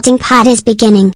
Pod is beginning.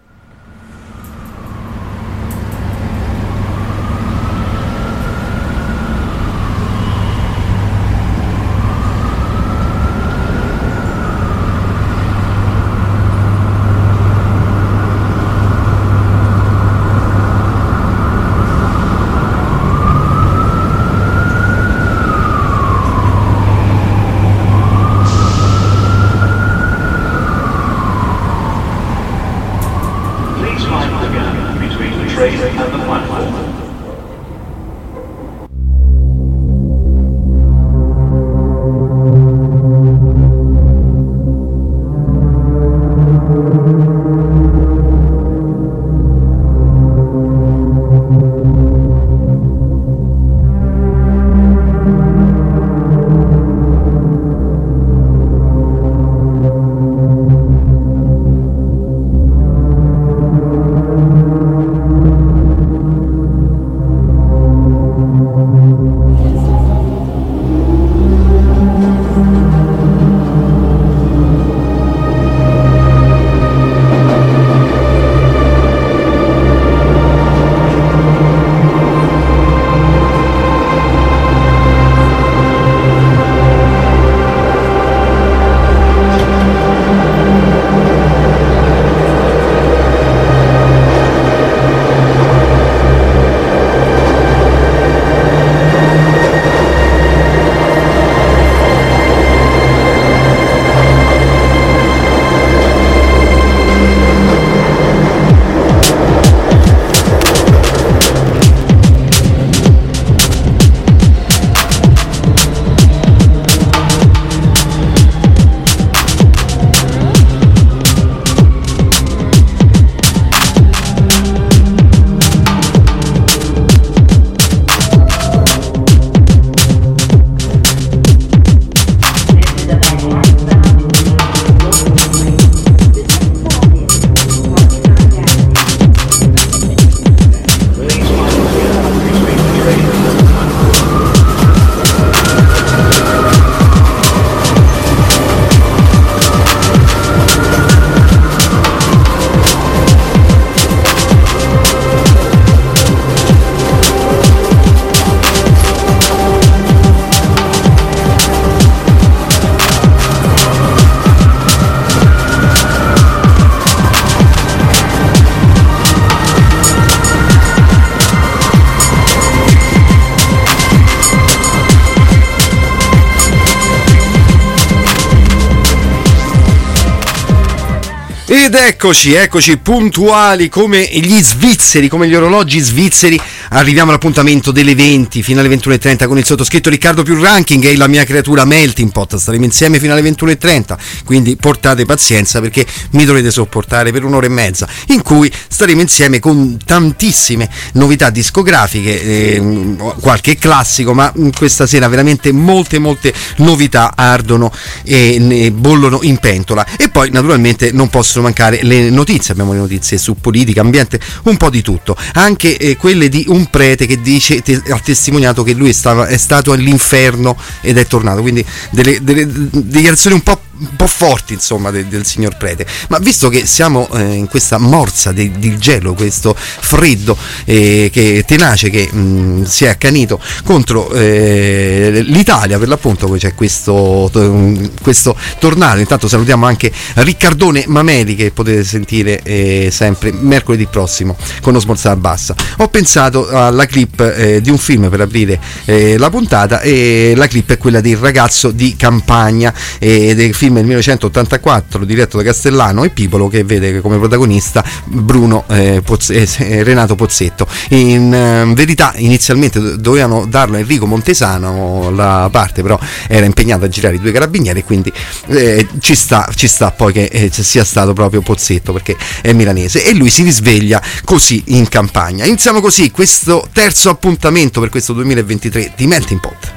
Ed eccoci, eccoci puntuali come gli svizzeri, come gli orologi svizzeri. Arriviamo all'appuntamento delle 20, fino alle 21.30 con il sottoscritto Riccardo più ranking e la mia creatura Melting Pot. Staremo insieme fino alle 21.30, quindi portate pazienza perché mi dovrete sopportare per un'ora e mezza, in cui staremo insieme con tantissime novità discografiche, eh, qualche classico, ma questa sera veramente molte molte novità ardono e ne bollono in pentola. E poi naturalmente non possono mancare le notizie, abbiamo le notizie su politica, ambiente, un po' di tutto, anche eh, quelle di un prete che dice, te- ha testimoniato che lui stava, è stato all'inferno ed è tornato, quindi delle, delle dichiarazioni un po' un po' forti insomma de- del signor prete. Ma visto che siamo eh, in questa morsa de- di gelo questo freddo eh, che tenace che mh, si è accanito contro eh, l'Italia per l'appunto poi c'è questo, to- questo tornado. Intanto salutiamo anche Riccardone Mameli che potete sentire eh, sempre mercoledì prossimo con lo Smorzata Bassa ho pensato alla clip eh, di un film per aprire eh, la puntata e la clip è quella del ragazzo di campagna eh, del film del 1984 diretto da Castellano e Pipolo che vede come protagonista Bruno eh, Poz- eh, Renato Pozzetto. In eh, verità inizialmente do- dovevano darlo a Enrico Montesano la parte però era impegnato a girare i due carabinieri e quindi eh, ci, sta, ci sta poi che eh, sia stato proprio Pozzetto perché è milanese. E lui si risveglia così in campagna. Iniziamo così questo terzo appuntamento per questo 2023 di Melting Pot.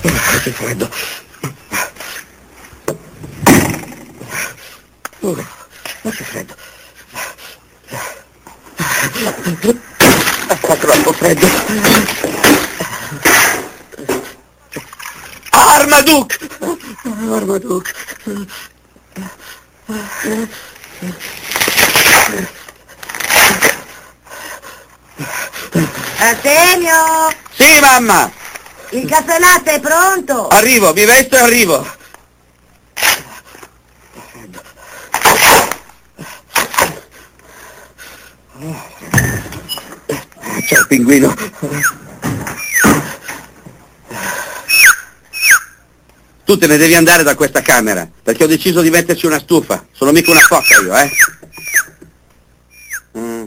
Che freddo. Uh, ma che freddo. Fa troppo freddo. Armaduke! Armaduke. Artemio! Sì, mamma! Il caffè latte è pronto! Arrivo, mi vesto e arrivo. Ciao, pinguino. Tu te ne devi andare da questa camera, perché ho deciso di metterci una stufa. Sono mica una cocca io, eh? Mm.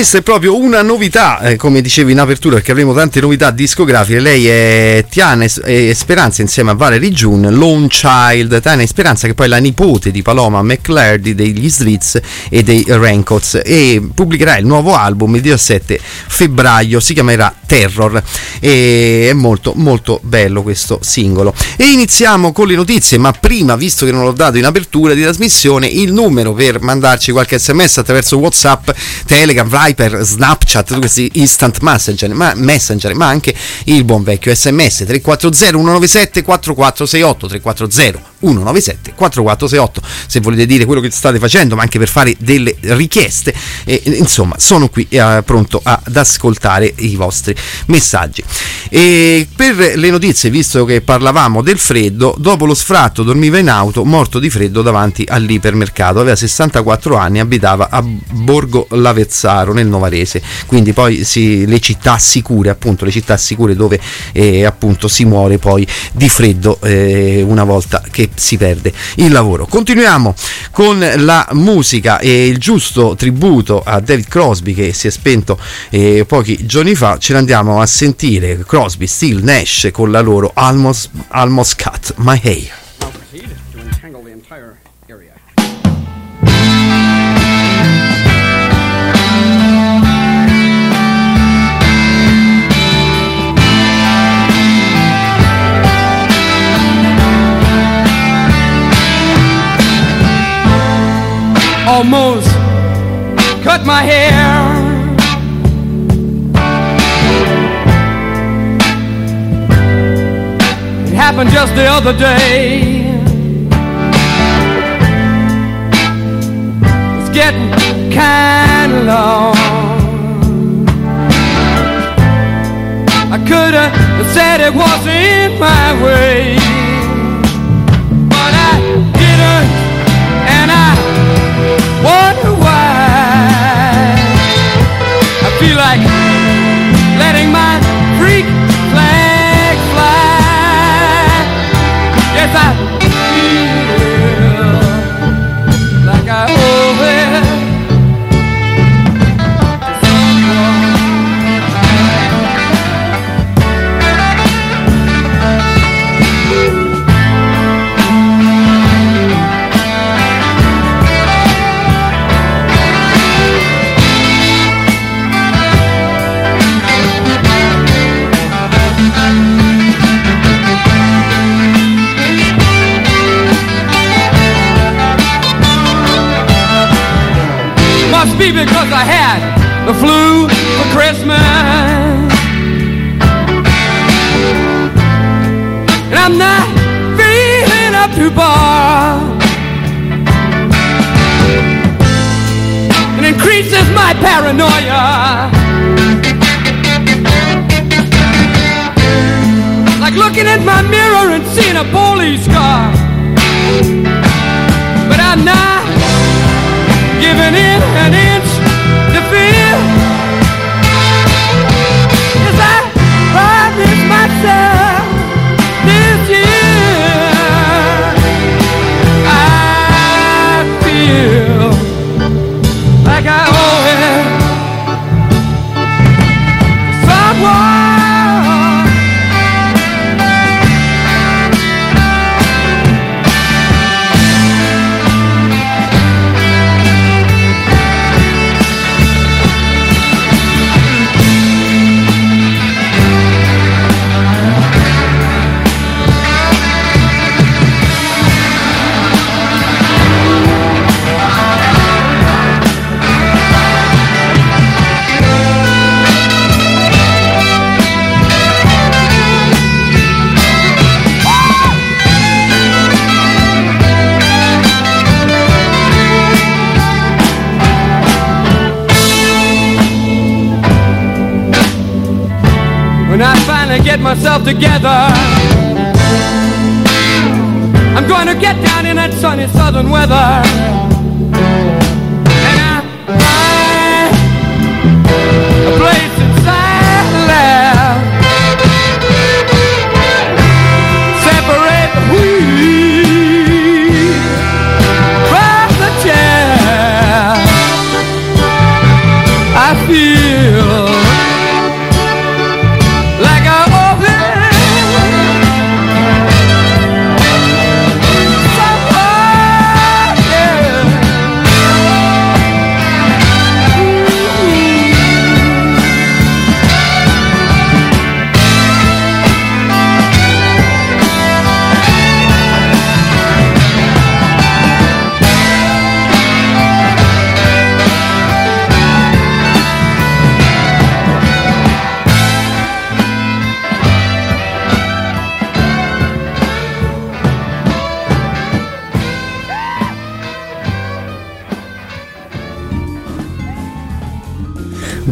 Questa è proprio una novità, eh, come dicevo in apertura, perché avremo tante novità discografiche. Lei è Tiana e Speranza insieme a Valerie June, Lone Child. Tiana e Speranza, che poi è la nipote di Paloma McClardy degli Streets e dei Rancots. E pubblicherà il nuovo album il 17 febbraio, si chiamerà Terror. E è molto, molto bello questo singolo. E iniziamo con le notizie, ma prima, visto che non l'ho dato in apertura di trasmissione, il numero per mandarci qualche sms attraverso WhatsApp, Telegram, Viper, Snapchat, questi instant messenger, ma, messenger, ma anche il buon vecchio sms 340 197 4468 340 197 4468 se volete dire quello che state facendo ma anche per fare delle richieste e, insomma sono qui eh, pronto ad ascoltare i vostri messaggi. E per le notizie visto che parlavamo del freddo dopo lo sfratto dormiva in auto morto di freddo davanti all'ipermercato. Aveva 64 anni abitava a Borgo Lavezzaro nel Novarese. Quindi poi si, le città sicure appunto le città sicure dove eh, appunto si muore poi di freddo eh, una volta che si perde il lavoro. Continuiamo con la musica e il giusto tributo a David Crosby che si è spento eh, pochi giorni fa. Ce l'andiamo a sentire Crosby, Steel, Nash con la loro Almost, Almost Cut My Hair Almost cut my hair. It happened just the other day. It's getting kind of long. I could have said it wasn't my way, wonder why. Because I had the flu for Christmas. And I'm not feeling up to bar. It increases my paranoia. Myself together, I'm going to get down in that sunny southern weather.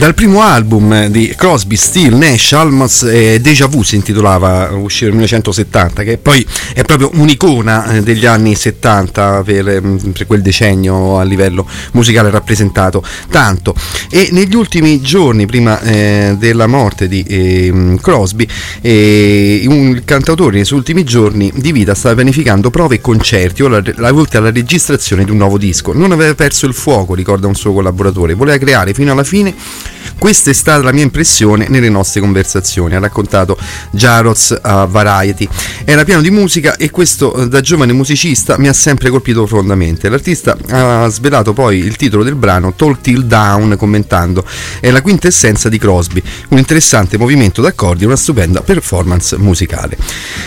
Dal primo album di Crosby, Steel, Nash, Almas e Deja Vu si intitolava, uscì nel 1970, che poi è proprio un'icona eh, degli anni 70 per, ehm, per quel decennio a livello musicale rappresentato tanto. E negli ultimi giorni, prima eh, della morte di ehm, Crosby, eh, un cantautore nei suoi ultimi giorni di vita stava pianificando prove e concerti, ora la volta alla registrazione di un nuovo disco. Non aveva perso il fuoco, ricorda un suo collaboratore, voleva creare fino alla fine questa è stata la mia impressione nelle nostre conversazioni, ha raccontato Jaroz a Variety. Era pieno di musica e questo eh, da giovane musicista mi ha sempre colpito profondamente. L'artista ha svelato poi il titolo del brano Talk Till Down commentando è la quintessenza di Crosby, un interessante movimento d'accordi e una stupenda performance musicale.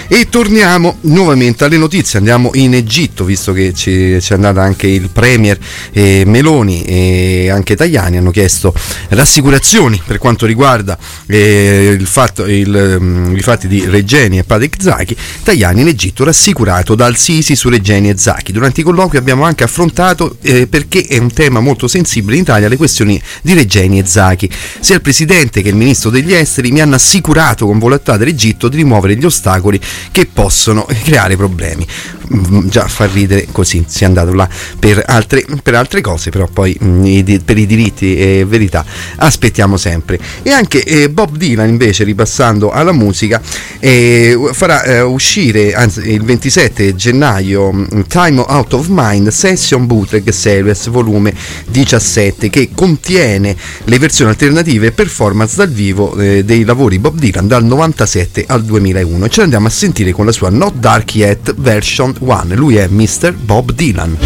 E torniamo nuovamente alle notizie, andiamo in Egitto visto che ci, ci è andata anche il Premier eh, Meloni e anche Tajani hanno chiesto rassicurazioni per quanto riguarda eh, il fatto, il, um, i fatti di Regeni e Patrick Zaki, Tajani in Egitto rassicurato dal Sisi su Regeni e Zaki. Durante i colloqui abbiamo anche affrontato, eh, perché è un tema molto sensibile in Italia, le questioni di Regeni e Zaki. Sia il Presidente che il Ministro degli Esteri mi hanno assicurato con volontà dell'Egitto di rimuovere gli ostacoli che possono creare problemi. Mm, Già fa ridere così, si è andato là per altre, per altre cose, però poi mm, per i diritti e verità aspettiamo sempre. E anche eh, Bob Dylan invece, ripassando alla musica, eh, farà eh, uscire anzi, il 27 gennaio mm, Time Out of Mind Session Bootleg Series volume 17 che contiene le versioni alternative e performance dal vivo dei lavori Bob Dylan dal 97 al 2001 e ce l'andiamo a sentire con la sua Not Dark Yet version 1 lui è Mr. Bob Dylan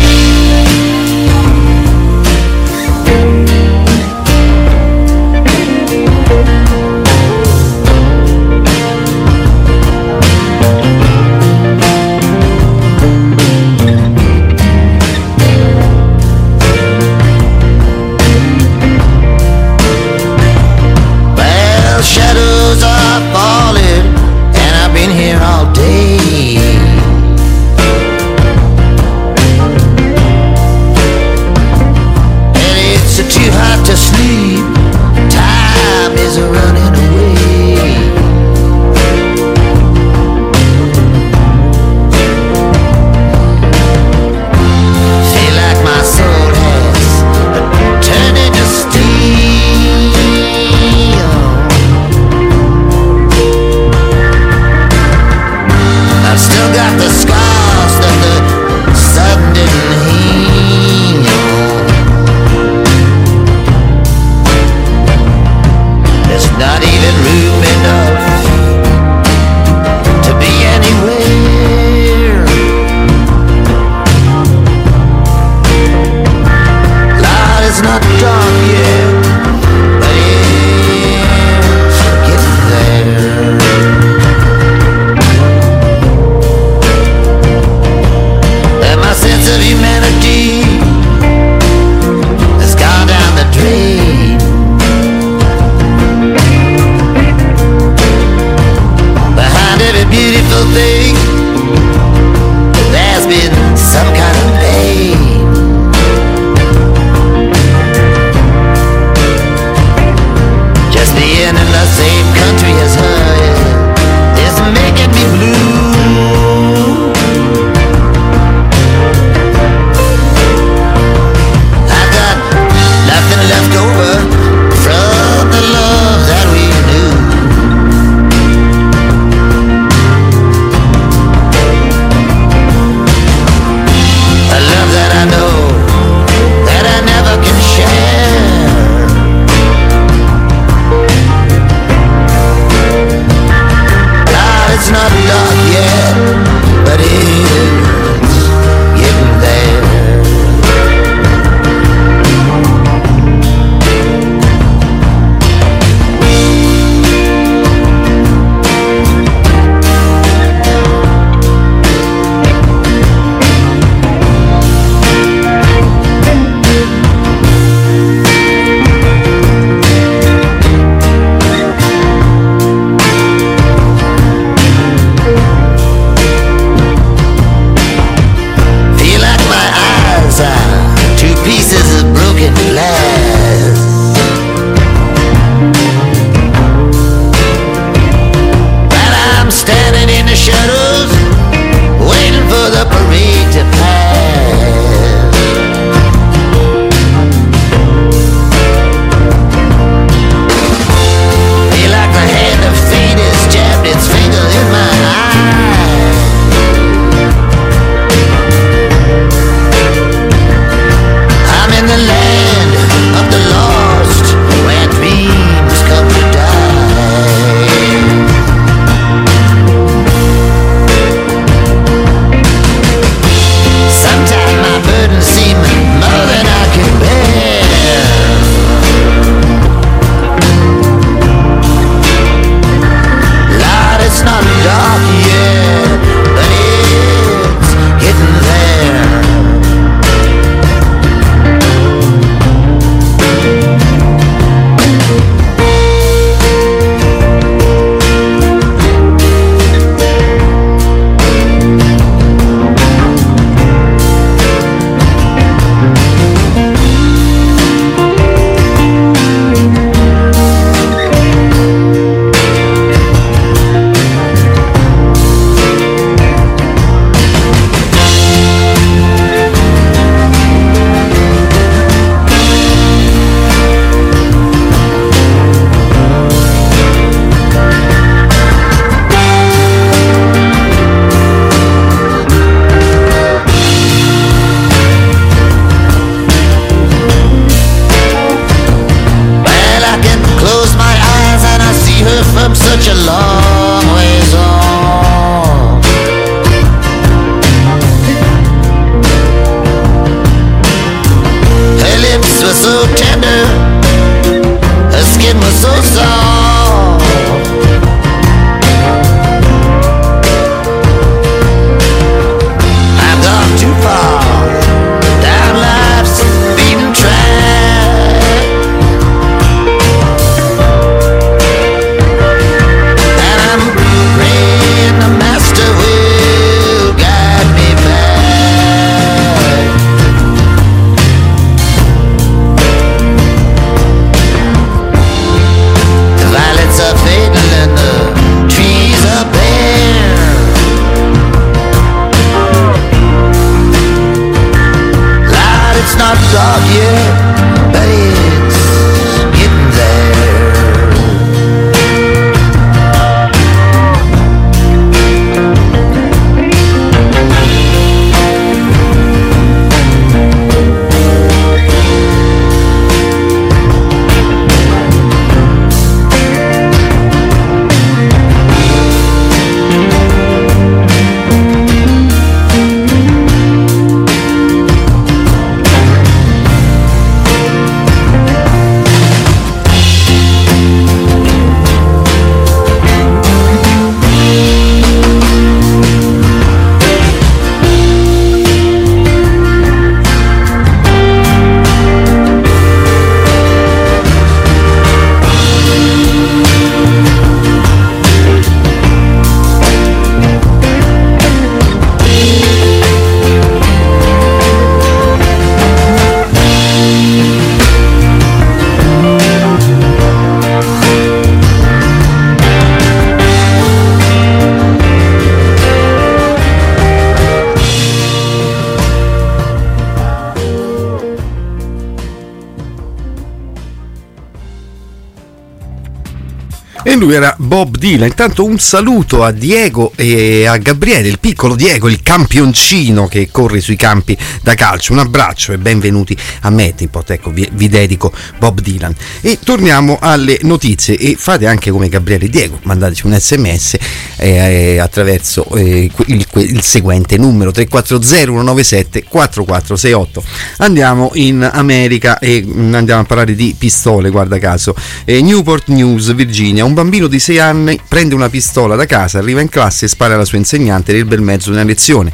lui era Bob Dylan. Intanto un saluto a Diego e a Gabriele, il piccolo Diego, il campioncino che corre sui campi da calcio. Un abbraccio e benvenuti a Mettipot. Ecco, vi, vi dedico Bob Dylan. E torniamo alle notizie e fate anche come Gabriele e Diego, mandateci un sms eh, attraverso eh, il, il seguente numero 340 197 4468. Andiamo in America e mm, andiamo a parlare di pistole, guarda caso. Eh, Newport News, Virginia, un bambino di 6 anni prende una pistola da casa, arriva in classe e spara alla sua insegnante nel bel mezzo di una lezione.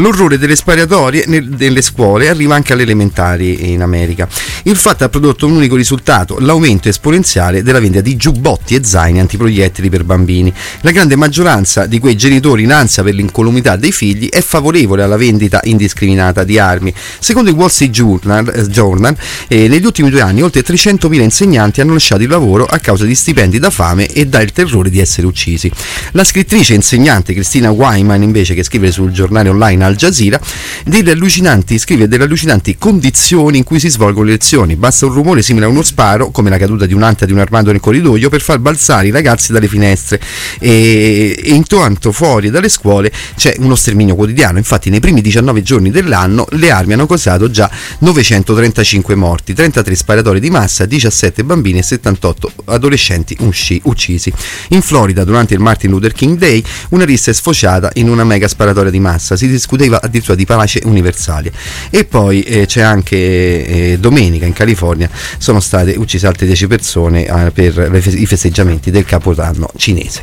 L'orrore delle sparatorie nel- nelle scuole arriva anche alle elementari in America. Il fatto ha prodotto un unico risultato, l'aumento esponenziale della vendita di giubbotti e zaini antiproiettili per bambini. La grande maggioranza di quei genitori in ansia per l'incolumità dei figli è favorevole alla vendita indiscriminata di armi. Secondo il Wall Street Journal, eh, Journal, eh, negli ultimi due anni oltre 300.000 insegnanti hanno lasciato il lavoro a causa di stipendi da fame e dal terrore di essere uccisi. La scrittrice e insegnante Cristina Wyman, invece, che scrive sul giornale online Al Jazeera, delle allucinanti, scrive delle allucinanti condizioni in cui si svolgono le lezioni. Basta un rumore simile a uno sparo, come la caduta di un'anta di un armadio nel corridoio, per far balzare i ragazzi dalle finestre. E, e intanto fuori dalle scuole c'è uno sterminio quotidiano. Infatti, nei primi 19 giorni dell'anno le armi hanno causato già 935 morti, 33 sparatori di massa, 17 bambini e 78 adolescenti usci- uccisi. In Florida, durante il Martin Luther King Day, una rissa è sfociata in una mega sparatoria di massa. Si discuteva addirittura di pace universale. E poi eh, c'è anche eh, domenica in California sono state uccise altre 10 persone eh, per fe- i festeggiamenti del Capodanno cinese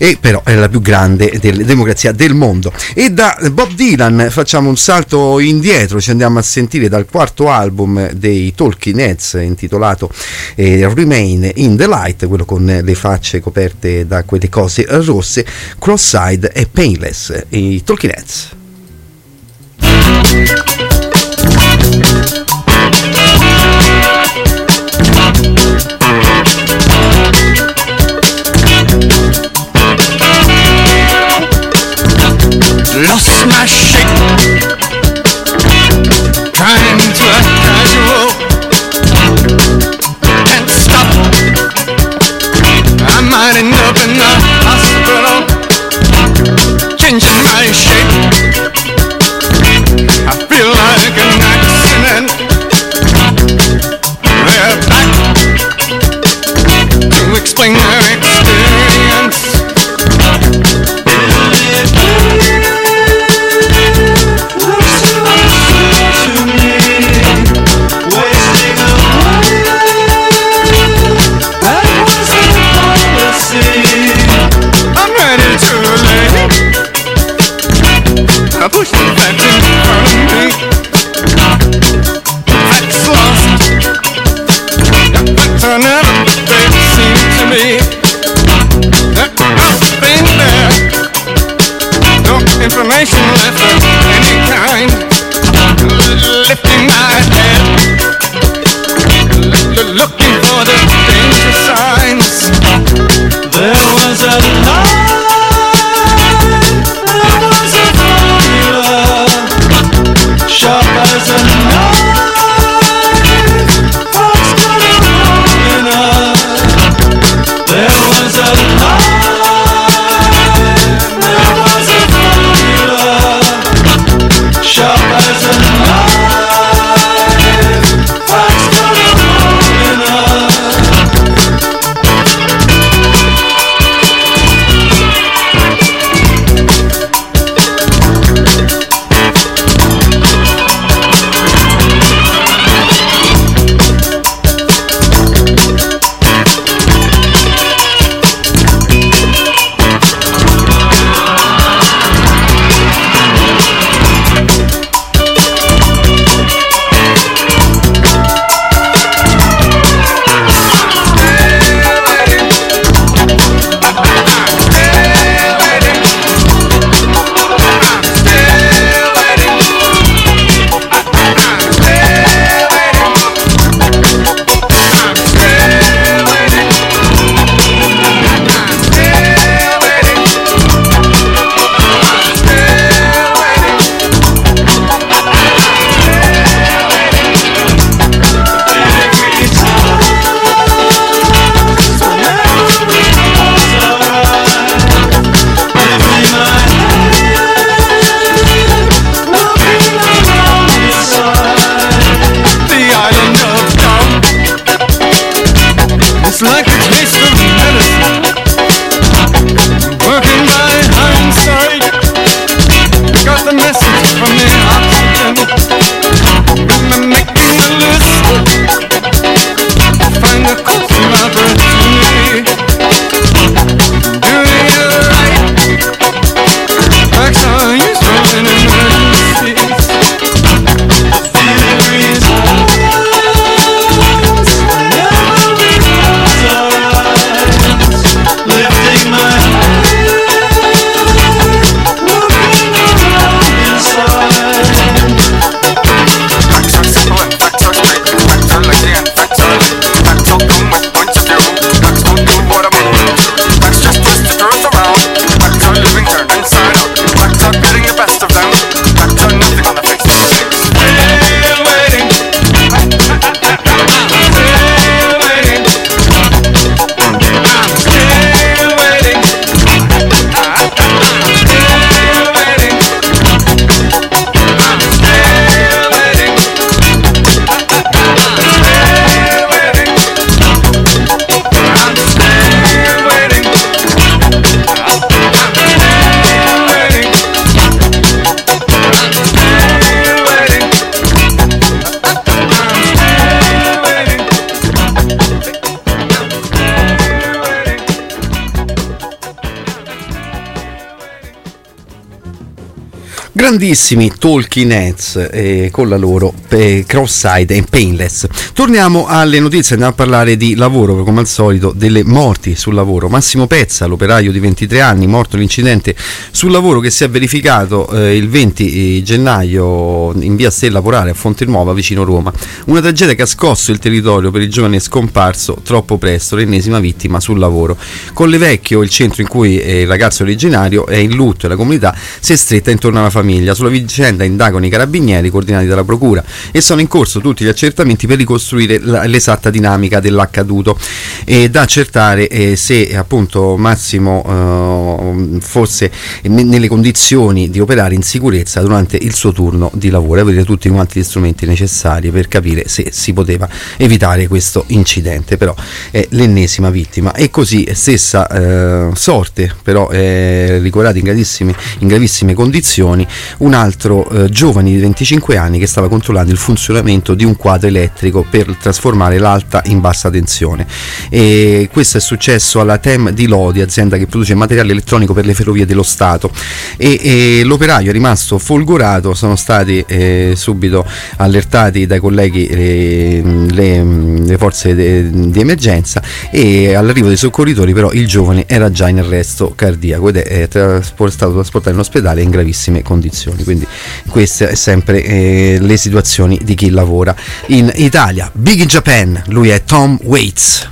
e però è la più grande delle democrazia del mondo. E da Bob Dylan facciamo un salto indietro, ci andiamo a sentire dal quarto album dei Talking Heads intitolato eh, Remain in the Light, quello con le facce coperte da quelle cose rosse, Cross-Side e Painless, i Talking Heads. Lost my shape Trying to act casual Can't stop. I might end up in the hospital. Changing Grandissimi Talking Heads eh, con la loro eh, Cross-Side e Painless. Torniamo alle notizie, andiamo a parlare di lavoro, come al solito, delle morti sul lavoro. Massimo Pezza, l'operaio di 23 anni, morto l'incidente sul lavoro che si è verificato eh, il 20 gennaio in via Stella Porale a Fonte Nuova, vicino Roma. Una tragedia che ha scosso il territorio per il giovane scomparso troppo presto, l'ennesima vittima sul lavoro. Con Le Vecchio, il centro in cui eh, il ragazzo originario è in lutto e la comunità si è stretta intorno alla famiglia. Sulla vicenda indagano i carabinieri coordinati dalla procura e sono in corso tutti gli accertamenti per ricostruire l'esatta dinamica dell'accaduto. E da accertare eh, se appunto Massimo eh, fosse ne- nelle condizioni di operare in sicurezza durante il suo turno di lavoro e avere tutti quanti gli strumenti necessari per capire se si poteva evitare questo incidente. Però è l'ennesima vittima. E così stessa eh, sorte però è ricoverato in gravissime, in gravissime condizioni un altro eh, giovane di 25 anni che stava controllando il funzionamento di un quadro elettrico per trasformare l'alta in bassa tensione. E questo è successo alla TEM di Lodi azienda che produce materiale elettronico per le ferrovie dello Stato. E, e l'operaio è rimasto folgorato sono stati eh, subito allertati dai colleghi eh, le, le forze di emergenza e all'arrivo dei soccorritori però il giovane era già in arresto cardiaco ed è, eh, traspor- stato trasportato in ospedale in gravissime condizioni. Quindi queste è sempre eh, le situazioni di chi lavora in Italia. Big in Japan lui è Tom Waits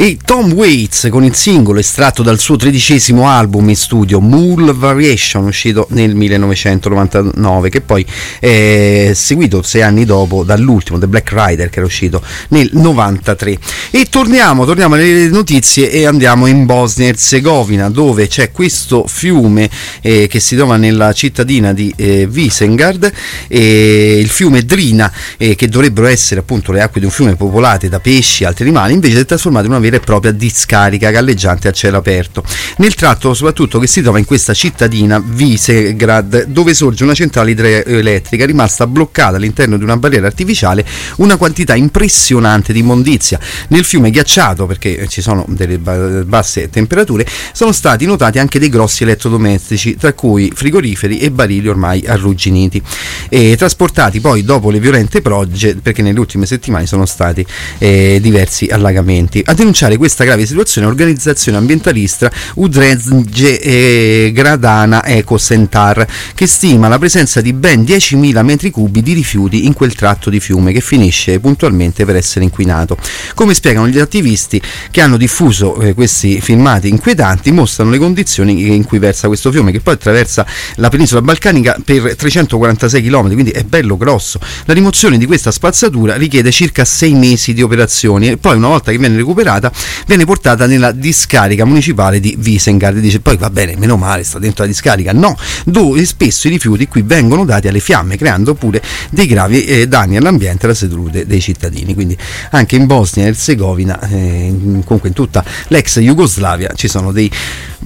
eat Tom Waits con il singolo estratto dal suo tredicesimo album in studio Mool Variation uscito nel 1999 che poi è seguito sei anni dopo dall'ultimo The Black Rider che era uscito nel 93 e torniamo, torniamo alle notizie e andiamo in Bosnia e Herzegovina dove c'è questo fiume eh, che si trova nella cittadina di eh, Visengard e il fiume Drina eh, che dovrebbero essere appunto le acque di un fiume popolate da pesci e altri animali invece si è trasformato in una vera e propria discarica galleggiante a cielo aperto. Nel tratto soprattutto che si trova in questa cittadina Visegrad dove sorge una centrale idroelettrica rimasta bloccata all'interno di una barriera artificiale una quantità impressionante di immondizia. Nel fiume ghiacciato perché ci sono delle ba- basse temperature sono stati notati anche dei grossi elettrodomestici tra cui frigoriferi e barili ormai arrugginiti. E trasportati poi dopo le violente piogge perché nelle ultime settimane sono stati eh, diversi allagamenti. A denunciare questa grave situazione l'organizzazione ambientalista Udrezge eh, Gradana Eco Center che stima la presenza di ben 10.000 metri cubi di rifiuti in quel tratto di fiume che finisce puntualmente per essere inquinato. Come spiegano gli attivisti che hanno diffuso eh, questi filmati inquietanti mostrano le condizioni in cui versa questo fiume che poi attraversa la penisola balcanica per 346 km quindi è bello grosso. La rimozione di questa spazzatura richiede circa 6 mesi di operazioni e poi una volta che viene recuperata viene portata nella discarica municipale di Visengard dice poi va bene meno male sta dentro la discarica. No dove spesso i rifiuti qui vengono dati alle fiamme creando pure dei gravi eh, danni all'ambiente e alla salute dei cittadini. Quindi anche in Bosnia e Herzegovina eh, comunque in tutta l'ex Jugoslavia ci sono dei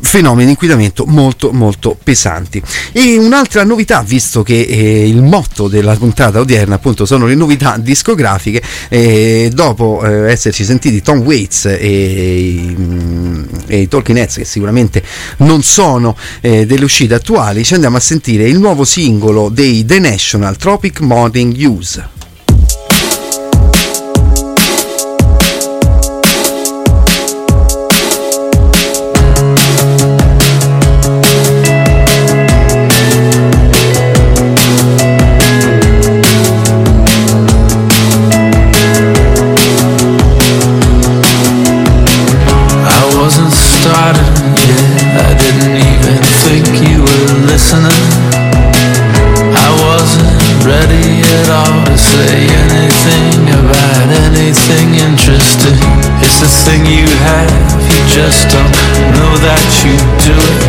fenomeni di inquinamento molto molto pesanti. E un'altra novità visto che eh, il motto della puntata odierna appunto sono le novità discografiche eh, dopo eh, esserci sentiti Tom Waits e, mm, e i Talking Heads che sicuramente non sono eh, delle uscite attuali. Ci andiamo a sentire il nuovo singolo dei The National Tropic Morning Use just don't know that you do it.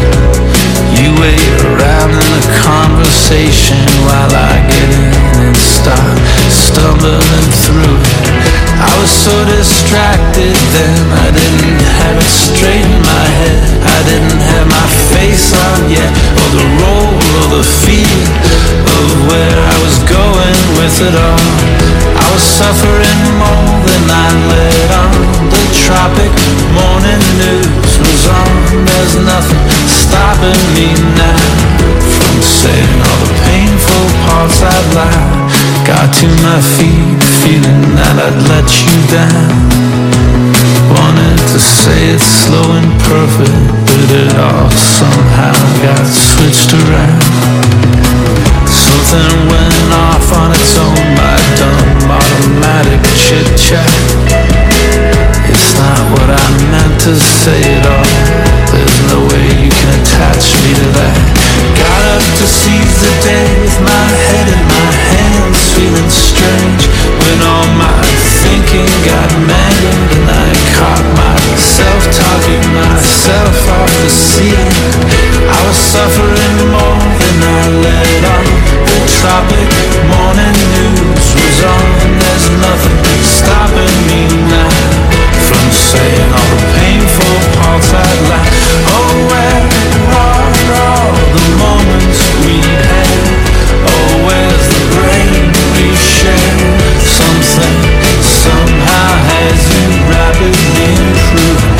You wait around in the conversation while I get in and start stumbling through it. I was so distracted then I didn't have it straight in my head I didn't have my face on yet Or the role or the feel Of where I was going with it all I was suffering more than I let on tropic morning news was on. There's nothing stopping me now From saying all the painful parts I'd lied Got to my feet feeling that I'd let you down. Wanted to say it slow and perfect But it all somehow got switched around. Something went off on its own by dumb automatic chit chat It's not what I meant to say at all There's no way you can attach me to that. Got up to seize the day with my head in my hands Feeling strange when all my thinking got mangled And I caught myself talking myself off the ceiling I was suffering more than I let on. The tropic morning news was on. There's nothing stopping me now saying all the painful parts I'd like Oh, where are all the moments we had? Oh, where's the brain we share? Something somehow has you rapidly improving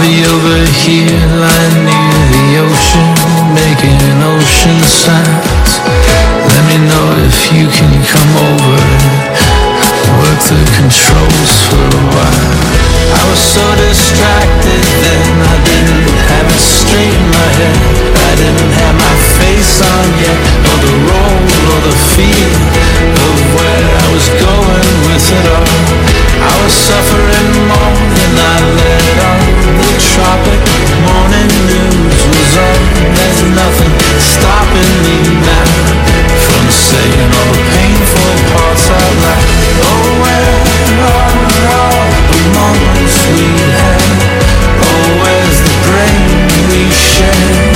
Be over here lying near the ocean Making ocean sounds Let me know if you can come over and Work the controls for a while. I was so distracted then I didn't have it straight in my head. I didn't have my face on yet Or the role or the feel Of where I was going with it all. I was suffering moments we had, always the brain we share.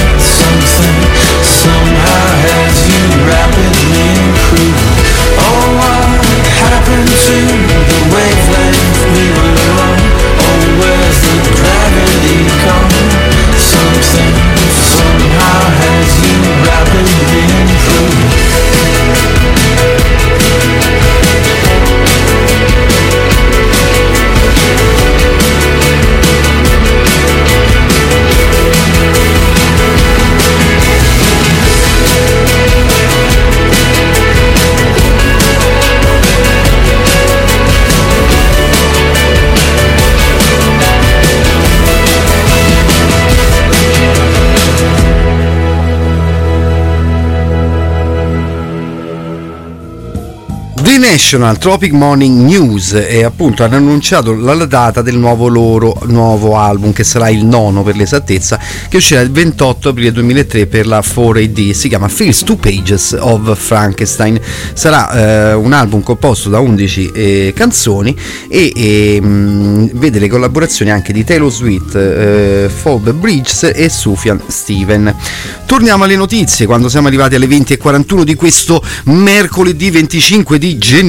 National Tropic Morning News e appunto hanno annunciato la data del nuovo loro nuovo album che sarà il nono per l'esattezza che uscirà il 28 aprile 2003 per la 4AD si chiama First Two Pages of Frankenstein. Sarà eh, un album composto da 11 eh, canzoni e, e mh, vede le collaborazioni anche di Taylor Swift, eh, Phoebe Bridges e Sufjan Steven. Torniamo alle notizie quando siamo arrivati alle 20.41 di questo mercoledì 25 di gennaio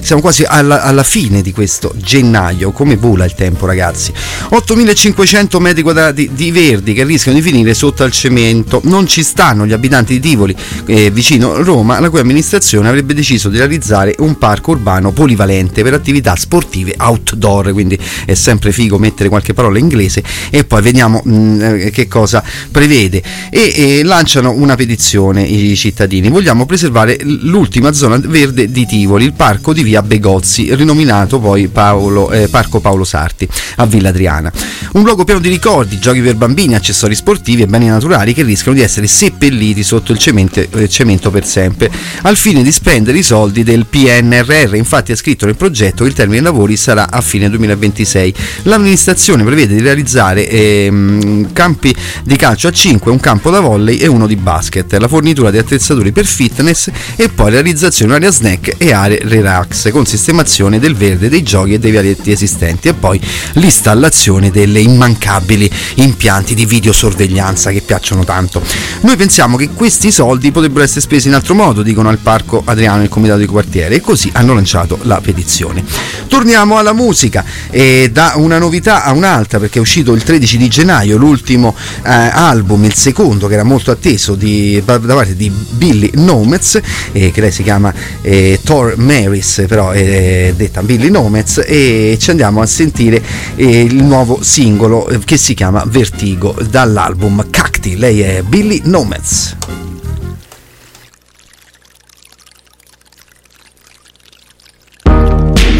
siamo quasi alla, alla fine di questo gennaio. Come vola il tempo ragazzi? 8500 metri quadrati di verdi che rischiano di finire sotto al cemento. Non ci stanno gli abitanti di Tivoli eh, vicino Roma la cui amministrazione avrebbe deciso di realizzare un parco urbano polivalente per attività sportive outdoor. Quindi è sempre figo mettere qualche parola inglese e poi vediamo mh, eh, che cosa prevede. E, e lanciano una petizione i cittadini. Vogliamo preservare l'ultima zona verde di Tivoli il parco di via Begozzi rinominato poi Paolo, eh, Parco Paolo Sarti a Villa Adriana. Un luogo pieno di ricordi giochi per bambini accessori sportivi e beni naturali che rischiano di essere seppelliti sotto il cemento, eh, cemento per sempre al fine di spendere i soldi del PNRR infatti è scritto nel progetto che il termine dei lavori sarà a fine 2026 l'amministrazione prevede di realizzare ehm, campi di calcio a 5 un campo da volley e uno di basket. La fornitura di attrezzature per fitness e poi la realizzazione di area snack e aree relax con sistemazione del verde dei giochi e dei vialetti esistenti e poi l'installazione delle immancabili impianti di videosorveglianza che piacciono tanto. Noi pensiamo che questi soldi potrebbero essere spesi in altro modo, dicono al Parco Adriano il Comitato di Quartiere e così hanno lanciato la petizione. Torniamo alla musica e da una novità a un'altra perché è uscito il 13 di gennaio l'ultimo eh, album, il secondo che era molto atteso di, da parte di Billy Nomez, eh, che lei si chiama eh, Thor Maris, però è detta Billy Nomez e ci andiamo a sentire eh, il nuovo singolo eh, che si chiama Vertigo dall'album Cacti. Lei è Billy Nomez.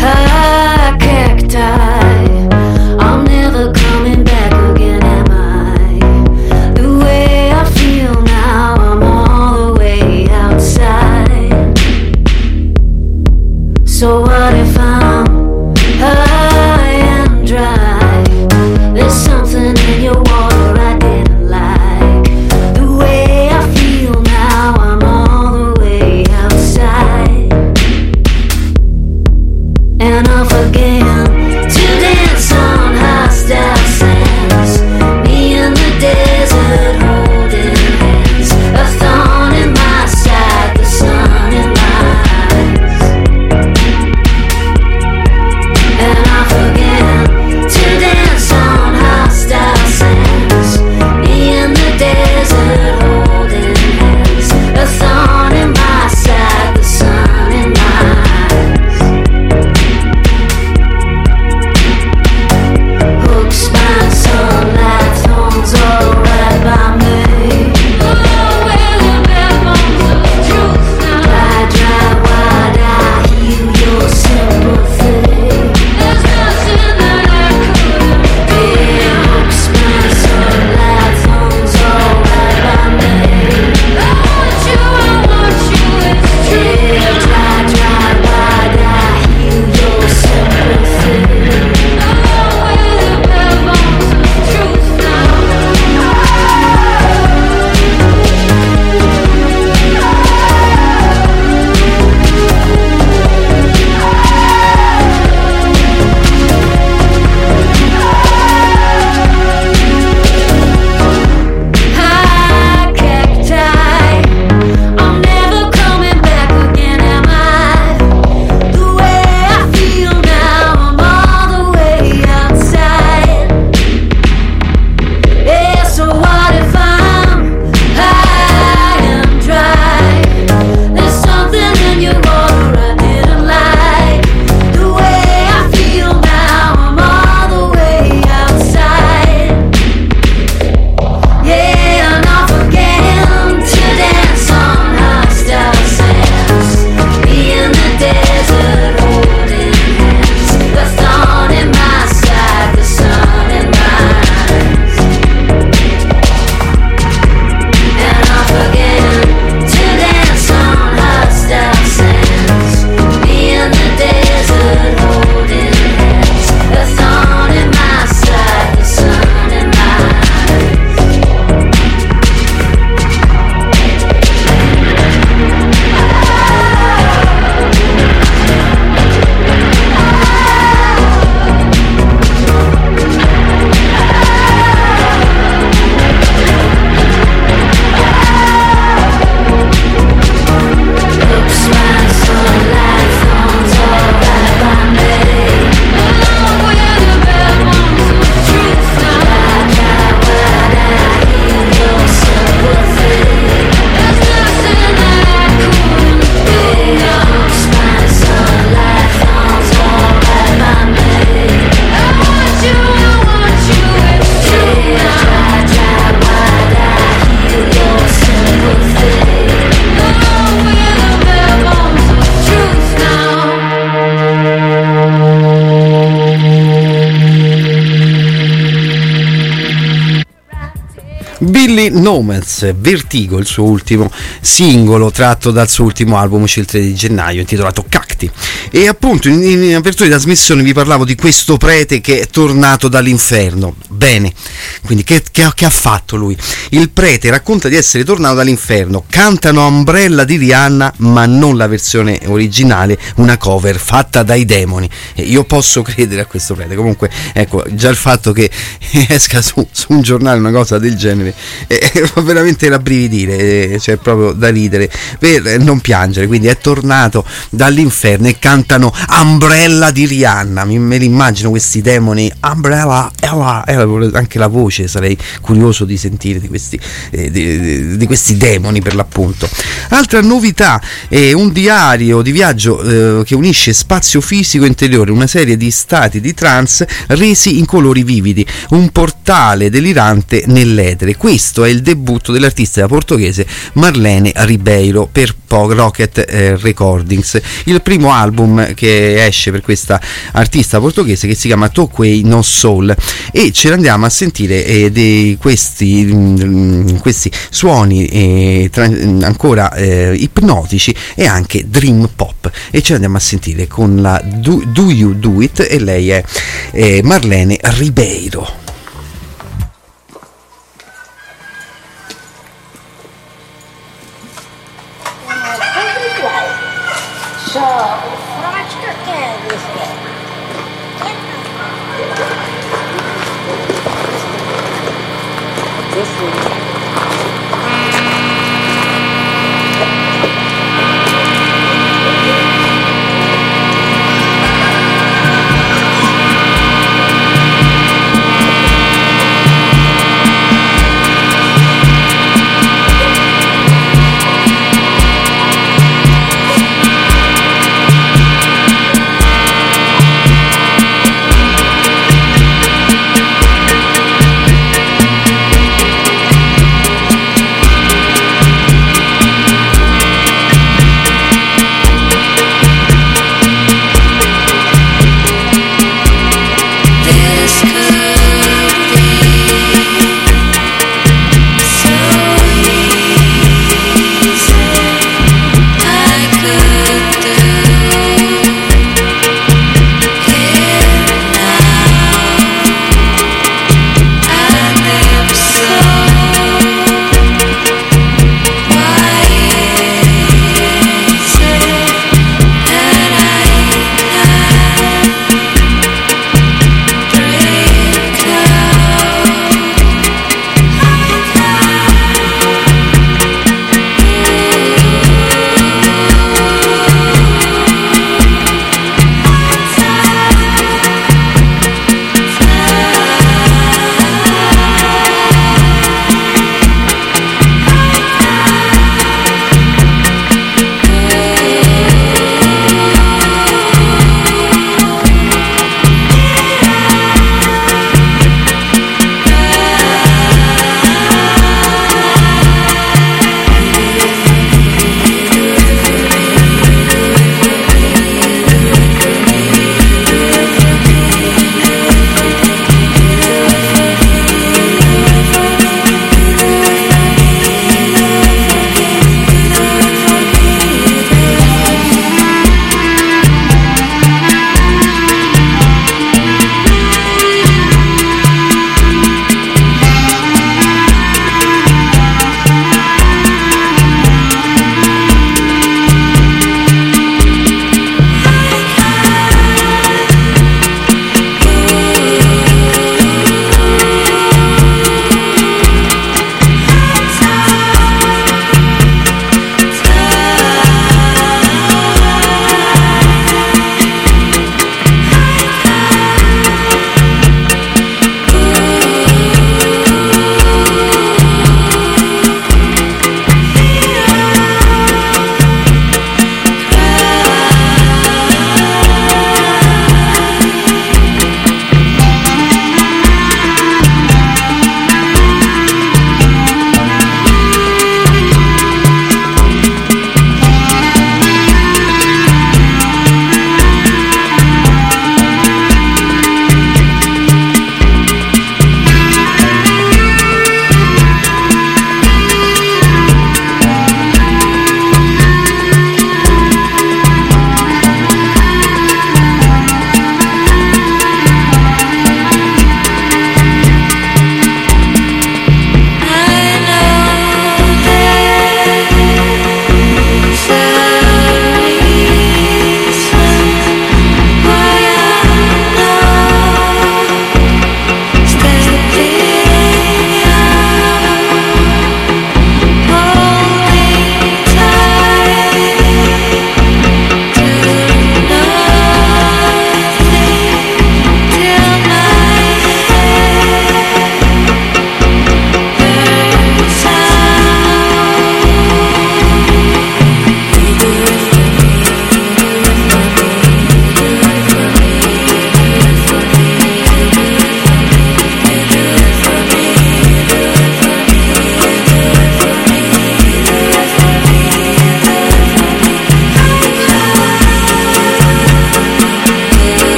Ah, cacti. I'm never So Nomads, Vertigo, il suo ultimo singolo tratto dal suo ultimo album uscito il 3 di gennaio intitolato Cacti. E appunto in, in apertura di trasmissione vi parlavo di questo prete che è tornato dall'inferno. Bene, quindi che, che che ha fatto lui? Il prete racconta di essere tornato dall'inferno, cantano Umbrella di Rihanna ma non la versione originale, una cover fatta dai demoni. Io posso credere a questo prete, comunque ecco già il fatto che esca su, su un giornale una cosa del genere eh, fa veramente rabbrividire, eh, cioè proprio da ridere, per non piangere, quindi è tornato dall'inferno e cantano Umbrella di Rihanna, me li immagino questi demoni, Umbrella, Ella, Ella, anche la voce sarei curioso di sentire di questi, eh, di, di- questi demoni per l'appunto. Altra novità è un diario di viaggio eh, che unisce spazio fisico interiore, una serie di stati di trance resi in colori vividi, un portale delirante nell'etere. Questo è il debutto dell'artista portoghese Marlene Ribeiro per Rocket eh, Recordings, il primo album che esce per questa artista portoghese che si chiama Toquei No Soul e ce l'andiamo a sentire eh, di questi, mm, questi suoni eh, tra- ancora eh, ipnotici e anche dream pop. E ce l'andiamo a sentire con la Do, Do You Do It e lei è eh, Marlene Ribeiro. So,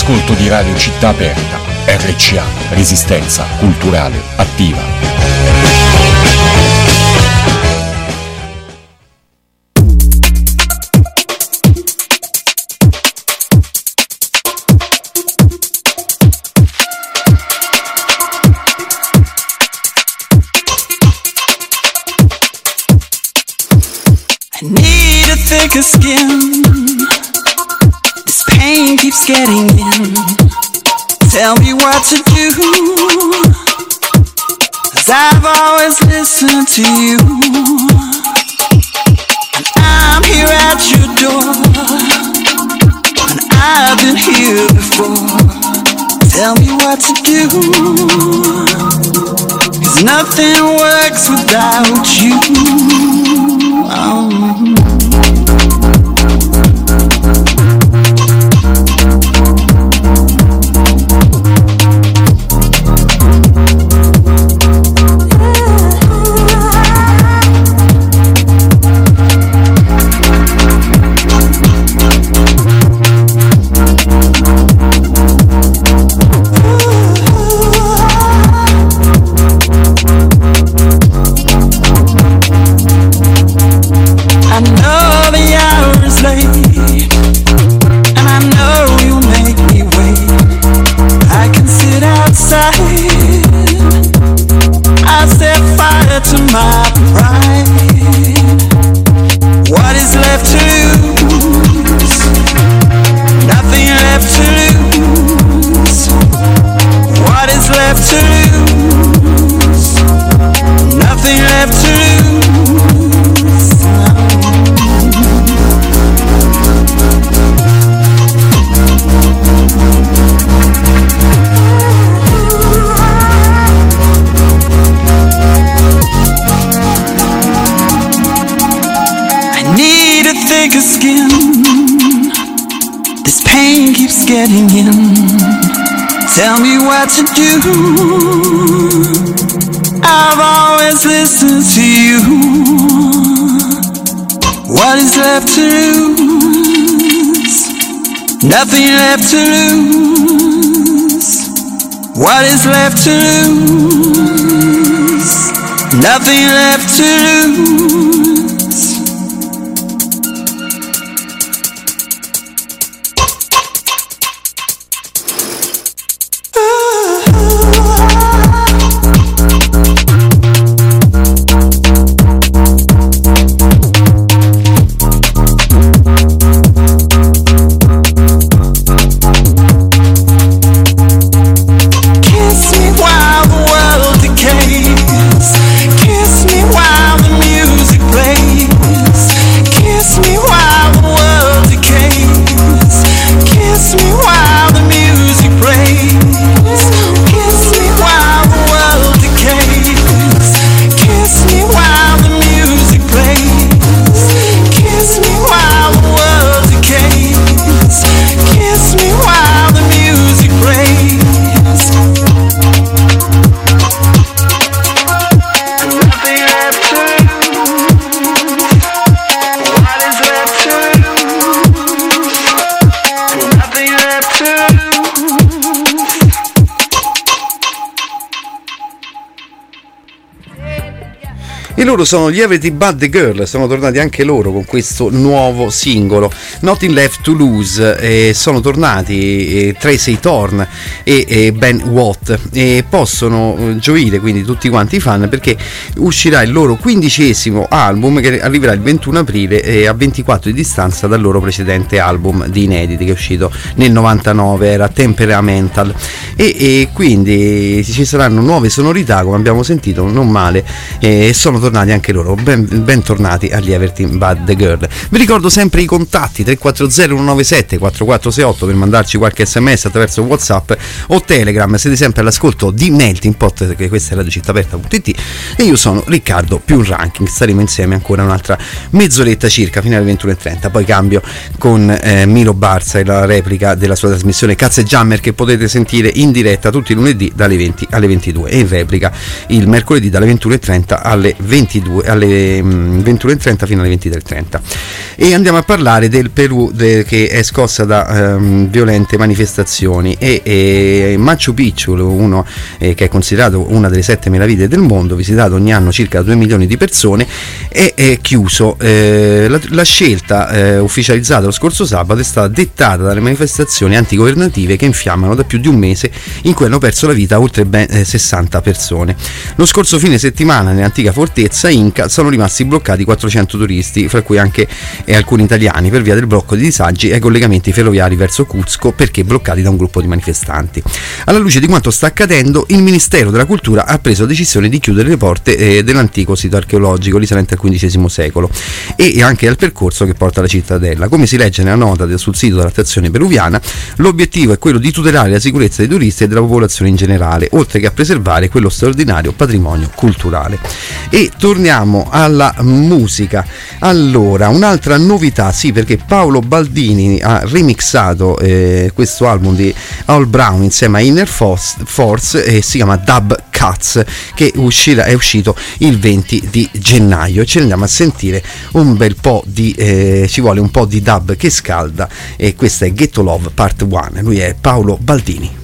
all'ascolto di Radio Città Aperta, RCA, Resistenza Culturale Attiva. Listened to you. And I'm here at your door. And I've been here before. Tell me what to do. Cause nothing works without you. Oh. Do. I've always listened to you. What is left to lose? Nothing left to lose. What is left to lose? Nothing left to lose. E loro sono gli Everything But The Girl, sono tornati anche loro con questo nuovo singolo, Nothing Left To Lose, e sono tornati eh, Tracy Thorn e, Ben Watt. E possono eh, gioire quindi tutti quanti i fan perché uscirà il loro quindicesimo album che arriverà il 21 aprile a 24 di distanza dal loro precedente album di inediti che è uscito nel 99, era Temperamental. E, e quindi ci saranno nuove sonorità come abbiamo sentito, non male e sono tornati anche loro, ben, bentornati agli Everton Bad The Girl. Vi ricordo sempre i contatti 340 197 4468 per mandarci qualche sms attraverso Whatsapp o Telegram, siete sempre all'ascolto di Melting Pot, che questa è la cittaaperta.it e io sono Riccardo più ranking, staremo insieme ancora un'altra mezz'oretta circa fino alle 21.30, poi cambio con eh, Milo Barza e la replica della sua trasmissione Cazze Jammer che potete sentire in diretta tutti i lunedì dalle 20 alle 22 e in replica il mercoledì dalle 21.30 alle 22 22, alle mm, 21.30 fino alle 23.30. E andiamo a parlare del Perù de- che è scossa da ehm, violente manifestazioni e, e Machu Picchu, uno eh, che è considerato una delle sette meraviglie del mondo, visitato ogni anno circa 2 milioni di persone, è, è chiuso. Eh, la, la scelta eh, ufficializzata lo scorso sabato è stata dettata dalle manifestazioni antigovernative che infiammano da più di un mese in cui hanno perso la vita oltre ben eh, 60 persone. Lo scorso fine settimana nell'antica fortezza Inca sono rimasti bloccati 400 turisti, fra cui anche eh, alcuni italiani, per via del blocco di disagi ai collegamenti ferroviari verso Cuzco perché bloccati da un gruppo di manifestanti. Alla luce di quanto sta accadendo, il Ministero della Cultura ha preso la decisione di chiudere le porte eh, dell'antico sito archeologico risalente al XV secolo e anche al percorso che porta alla cittadella. Come si legge nella nota sul sito della stazione peruviana, l'obiettivo è quello di tutelare la sicurezza dei turisti e della popolazione in generale, oltre che a preservare quello straordinario patrimonio culturale. E torniamo alla musica. Allora, un'altra novità, sì, perché Paolo Baldini ha remixato eh, questo album di Al Brown insieme a Inner Force, e si chiama Dub Cuts, che uscirà, è uscito il 20 di gennaio. Ci andiamo a sentire un bel po' di, eh, ci vuole un po' di dub che scalda e questa è Ghetto Love Part 1. Lui è Paolo Baldini.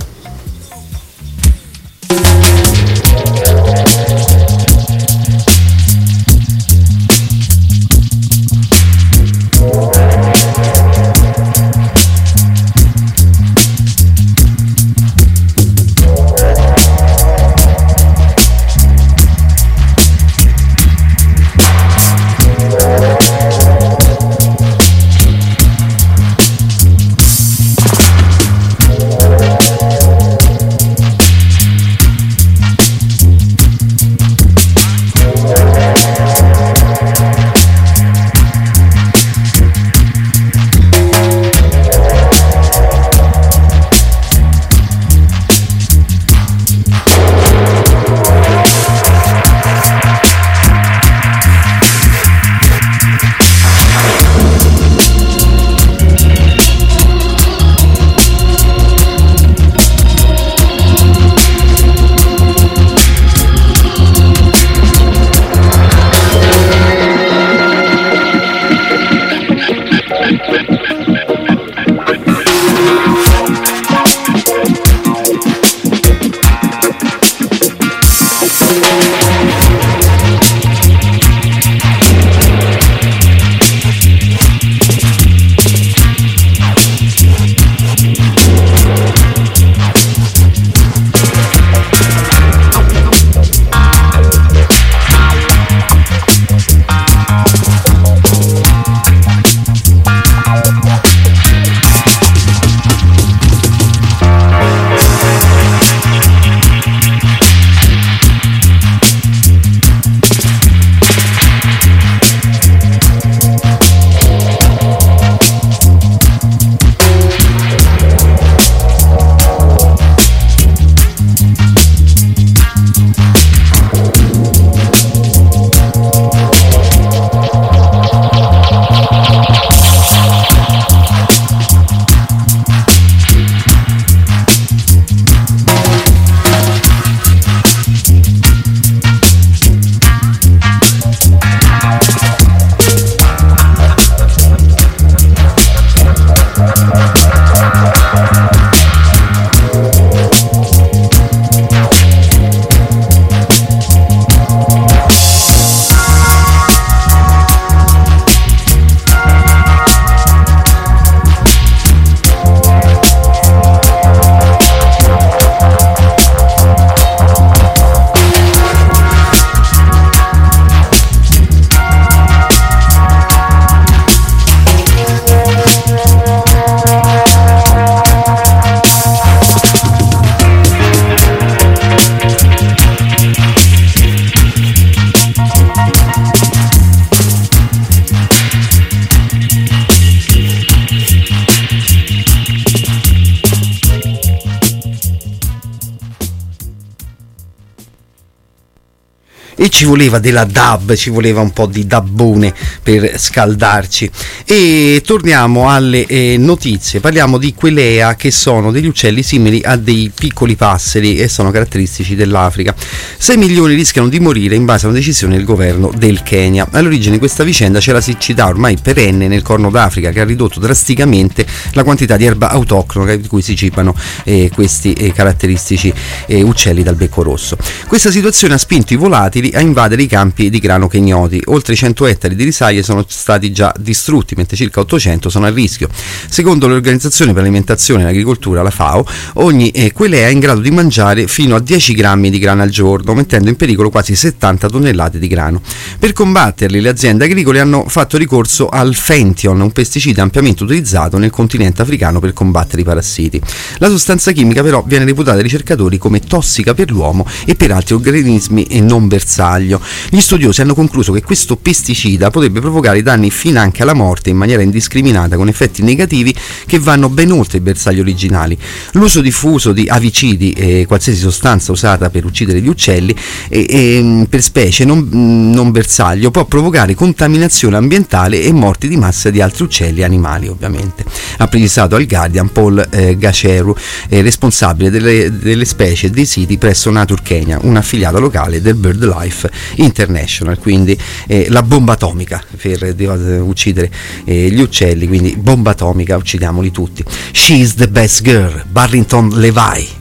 Ci voleva della dub, ci voleva un po' di dabbone per scaldarci. E torniamo alle eh, notizie, parliamo di quelea che sono degli uccelli simili a dei piccoli passeri e sono caratteristici dell'Africa. 6 milioni rischiano di morire in base a una decisione del governo del Kenya. All'origine di questa vicenda c'è la siccità ormai perenne nel Corno d'Africa che ha ridotto drasticamente la quantità di erba autoctona di cui si cipano eh, questi eh, caratteristici eh, uccelli dal becco rosso. Questa situazione ha spinto i volatili a invadere i campi di grano kenyoti. Oltre 100 ettari di risaie sono stati già distrutti, mentre circa 800 sono a rischio. Secondo l'Organizzazione per l'Alimentazione e l'Agricoltura, la FAO, ogni eh, quelea è in grado di mangiare fino a 10 grammi di grano al giorno, mettendo in pericolo quasi 70 tonnellate di grano. Per combatterli, le aziende agricole hanno fatto ricorso al Fention, un pesticida ampiamente utilizzato nel continente africano per combattere i parassiti. La sostanza chimica però viene reputata dai ricercatori come tossica per l'uomo e per altri organismi e non bersaglio. Gli studiosi hanno concluso che questo pesticida potrebbe provocare danni fino anche alla morte in maniera indiscriminata con effetti negativi che vanno ben oltre i bersagli originali. L'uso diffuso di avicidi e qualsiasi sostanza usata per uccidere gli uccelli e, e, per specie non, non bersaglio può provocare contaminazione ambientale e morti di massa di altri uccelli e animali ovviamente. Ha precisato al Guardian Paul eh, Gaceru, eh, responsabile delle, delle specie e dei siti presso Nature Kenya, un'affiliata locale del BirdLife International, quindi eh, la bomba atomica per eh, uccidere eh, gli uccelli, quindi bomba atomica, uccidiamoli tutti. She's the best girl, Barrington Levi.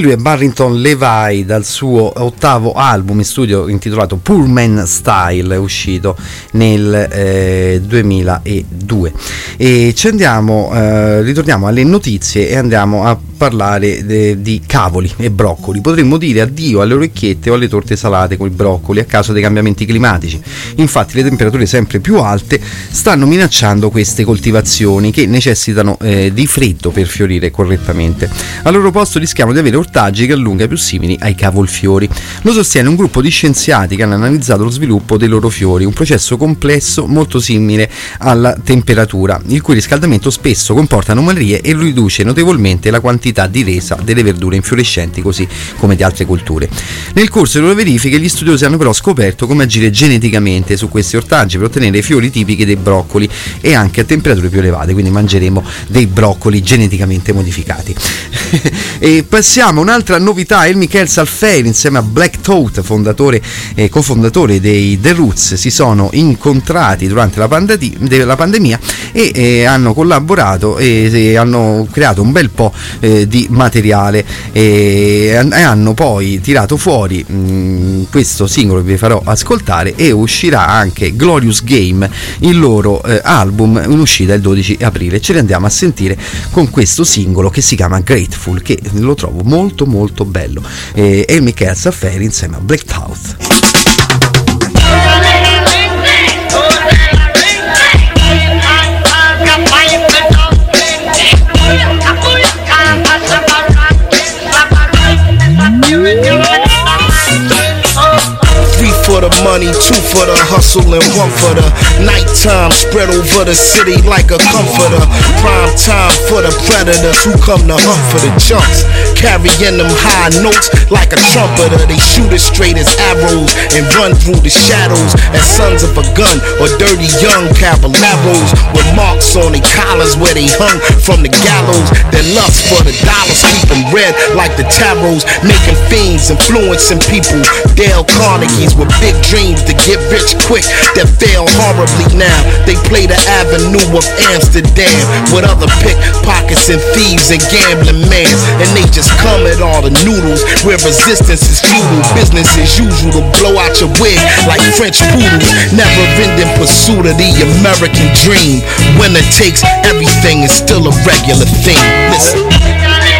Lui è Barrington Levi dal suo ottavo album in studio intitolato Poor Man Style, uscito nel eh, 2002. E ci andiamo, eh, ritorniamo alle notizie e andiamo a parlare de- di cavoli e broccoli. Potremmo dire addio alle orecchiette o alle torte salate con i broccoli a causa dei cambiamenti climatici. Infatti le temperature sempre più alte stanno minacciando queste coltivazioni che necessitano eh, di freddo per fiorire correttamente. Al loro posto rischiamo di avere ortaggi che allunga più simili ai cavolfiori. Lo sostiene un gruppo di scienziati che hanno analizzato lo sviluppo dei loro fiori, un processo complesso molto simile alla temperatura, il cui riscaldamento spesso comporta anomalie e riduce notevolmente la quantità di resa delle verdure infiorescenti così come di altre colture. Nel corso delle loro verifiche gli studiosi hanno però scoperto come agire geneticamente su questi ortaggi per ottenere i fiori tipici dei broccoli e anche a temperature più elevate, quindi mangeremo dei broccoli geneticamente modificati. e passiamo a un'altra novità, El Michael Salfeir insieme a Black Toad, fondatore e cofondatore dei The Roots, si sono incontrati durante la, pandati- la pandemia e eh, hanno collaborato e, e hanno creato un bel po' eh, di materiale e, hanno poi tirato fuori mh, questo singolo che vi farò ascoltare e uscirà anche Glorious Game, il loro eh, album in uscita il 12 aprile. Ce ne andiamo a sentire con questo singolo che si chiama Grateful, che lo trovo molto molto bello. E, e Michael Safferi insieme a Black for the money, two for the hustle, and one for the nighttime. Spread over the city like a comforter. Prime time for the predators who come to hunt for the chunks. Carrying them high notes like a trumpeter. They shoot as straight as arrows and run through the shadows as sons of a gun or dirty young caballeros with marks on their collars where they hung from the gallows. Their lust for the dollars keep them red like the tarots, making fiends, influencing people. Dale Carnegie's with big dreams to get rich quick that fail horribly now. They play the avenue of Amsterdam with other pickpockets and thieves and gambling man. And they just come at all the noodles where resistance is futile. Business as usual to blow out your wig like French poodles. Never ending pursuit of the American dream. Winner takes everything is still a regular thing. Listen.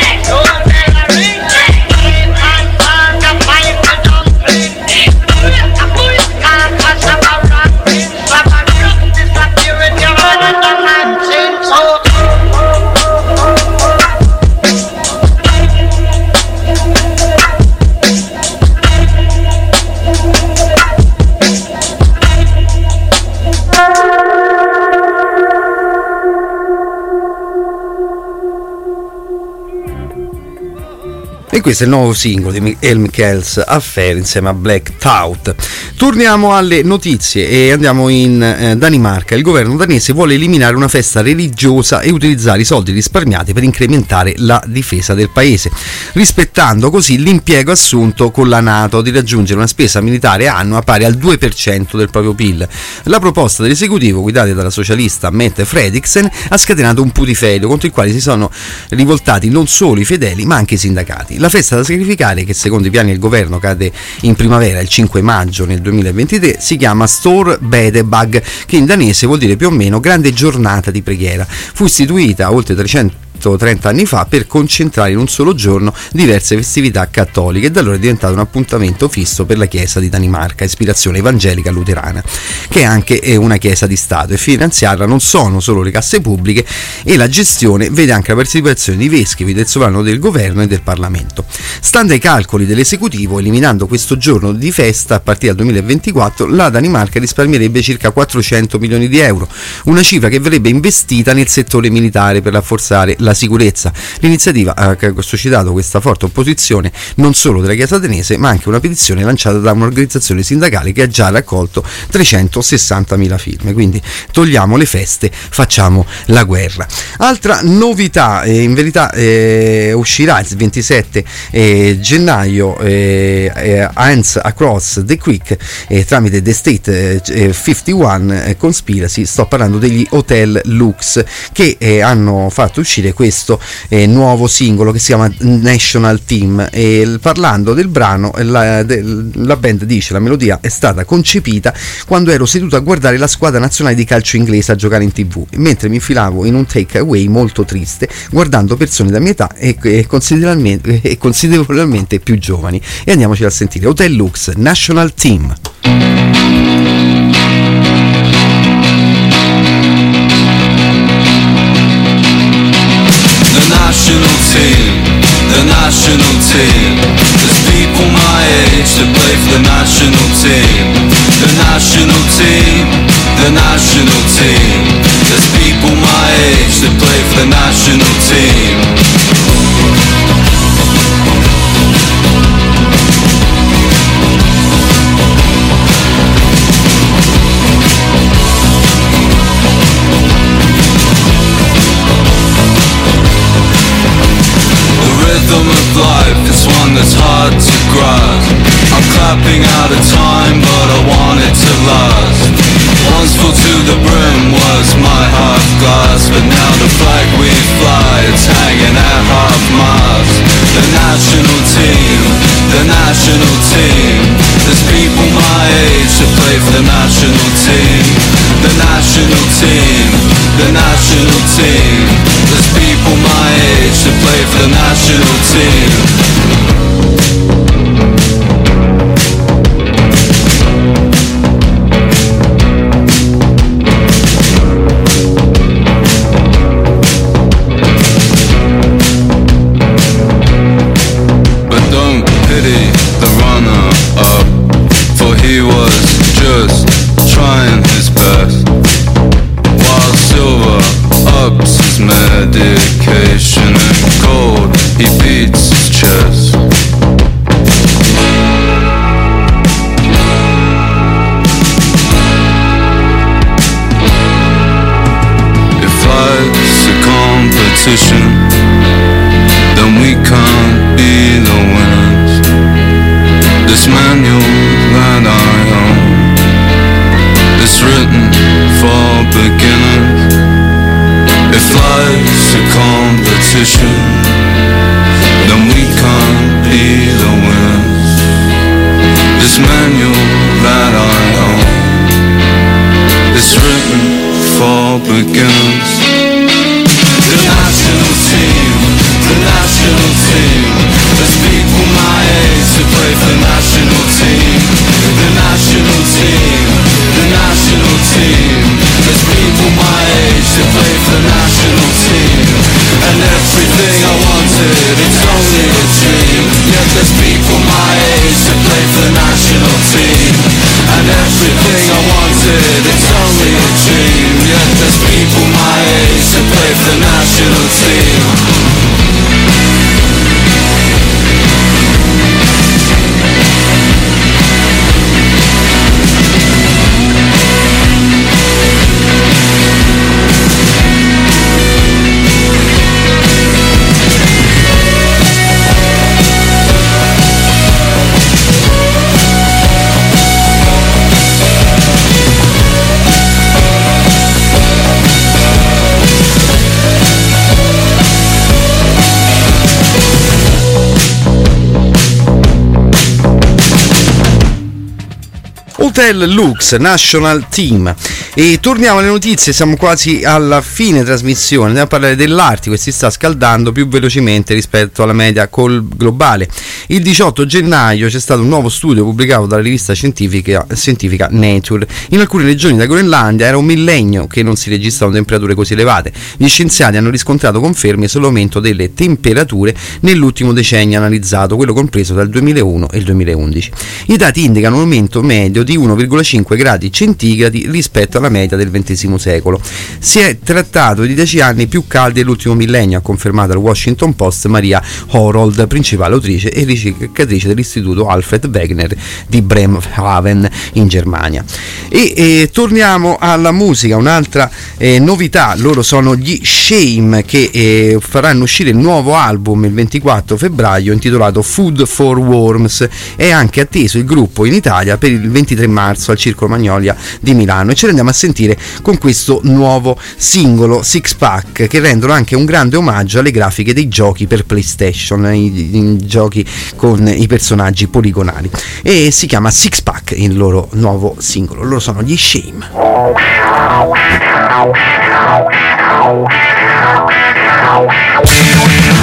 Questo è il nuovo singolo di El Michels Affair insieme a Black Tout. Torniamo alle notizie e andiamo in eh, Danimarca. Il governo danese vuole eliminare una festa religiosa e utilizzare i soldi risparmiati per incrementare la difesa del paese, rispettando così l'impiego assunto con la Nato di raggiungere una spesa militare annua pari al 2% del proprio PIL. La proposta dell'esecutivo, guidata dalla socialista Mette Fredriksen, ha scatenato un putiferio contro il quale si sono rivoltati non solo i fedeli ma anche i sindacati. La festa da sacrificare, che secondo i piani del governo cade in primavera il 5 maggio nel 2023, si chiama Stor Bedebag, che in danese vuol dire più o meno grande giornata di preghiera. Fu istituita oltre 300 30 anni fa per concentrare in un solo giorno diverse festività cattoliche e da allora è diventato un appuntamento fisso per la Chiesa di Danimarca, ispirazione evangelica luterana, che è anche è una Chiesa di Stato e finanziarla non sono solo le casse pubbliche e la gestione vede anche la partecipazione di vescovi, del sovrano del governo e del Parlamento. Stando ai calcoli dell'esecutivo, eliminando questo giorno di festa a partire dal 2024, la Danimarca risparmierebbe circa 400 milioni di euro, una cifra che verrebbe investita nel settore militare per rafforzare la sicurezza. L'iniziativa ha suscitato questa forte opposizione non solo della Chiesa danese, ma anche una petizione lanciata da un'organizzazione sindacale che ha già raccolto 360.000 firme. Quindi togliamo le feste, facciamo la guerra. Altra novità, eh, in verità eh, uscirà il 27 eh, gennaio eh, eh, Hands Across the Quick eh, tramite The State eh, 51 eh, Conspiracy, sto parlando degli Hotel Lux che hanno fatto uscire questo eh, nuovo singolo che si chiama National Team. E parlando del brano eh, la, de- la band dice la melodia è stata concepita quando ero seduto a guardare la squadra nazionale di calcio inglese a giocare in tv mentre mi infilavo in un take away molto triste guardando persone da mia età e, e considerevolmente, e considerevolmente più giovani. E andiamoci a sentire. Hotel Lux National Team national team. There's people my age that play for the national team. The national team, the national team. There's people my age that play for the national team. Hotel Lux National Team. E torniamo alle notizie, siamo quasi alla fine trasmissione. Andiamo a parlare dell'Artico che si sta scaldando più velocemente rispetto alla media globale. Il 18 gennaio c'è stato un nuovo studio pubblicato dalla rivista scientifica, scientifica Nature. In alcune regioni della Groenlandia era un millennio che non si registravano temperature così elevate. Gli scienziati hanno riscontrato conferme sull'aumento delle temperature nell'ultimo decennio analizzato, quello compreso il 2001 e il 2011. I dati indicano un aumento medio di 1,5 gradi centigradi rispetto alla media del XX secolo. Si è trattato di 10 anni più caldi dell'ultimo millennio, ha confermato al Washington Post Maria Horold, principale autrice e ricercatrice dell'istituto Alfred Wegener di Bremerhaven in Germania. E, e torniamo alla musica, un'altra eh, novità, loro sono gli Shame che eh, faranno uscire il nuovo album il 24 febbraio intitolato Food for Worms. È anche atteso il gruppo in Italia per il 23 marzo al Circolo Magnolia di Milano e ce l'andiamo a sentire con questo nuovo singolo Six Pack che rendono anche un grande omaggio alle grafiche dei giochi per PlayStation, i, i giochi con i personaggi poligonali e si chiama Six Pack il loro nuovo singolo. Loro sono gli Shame. Everything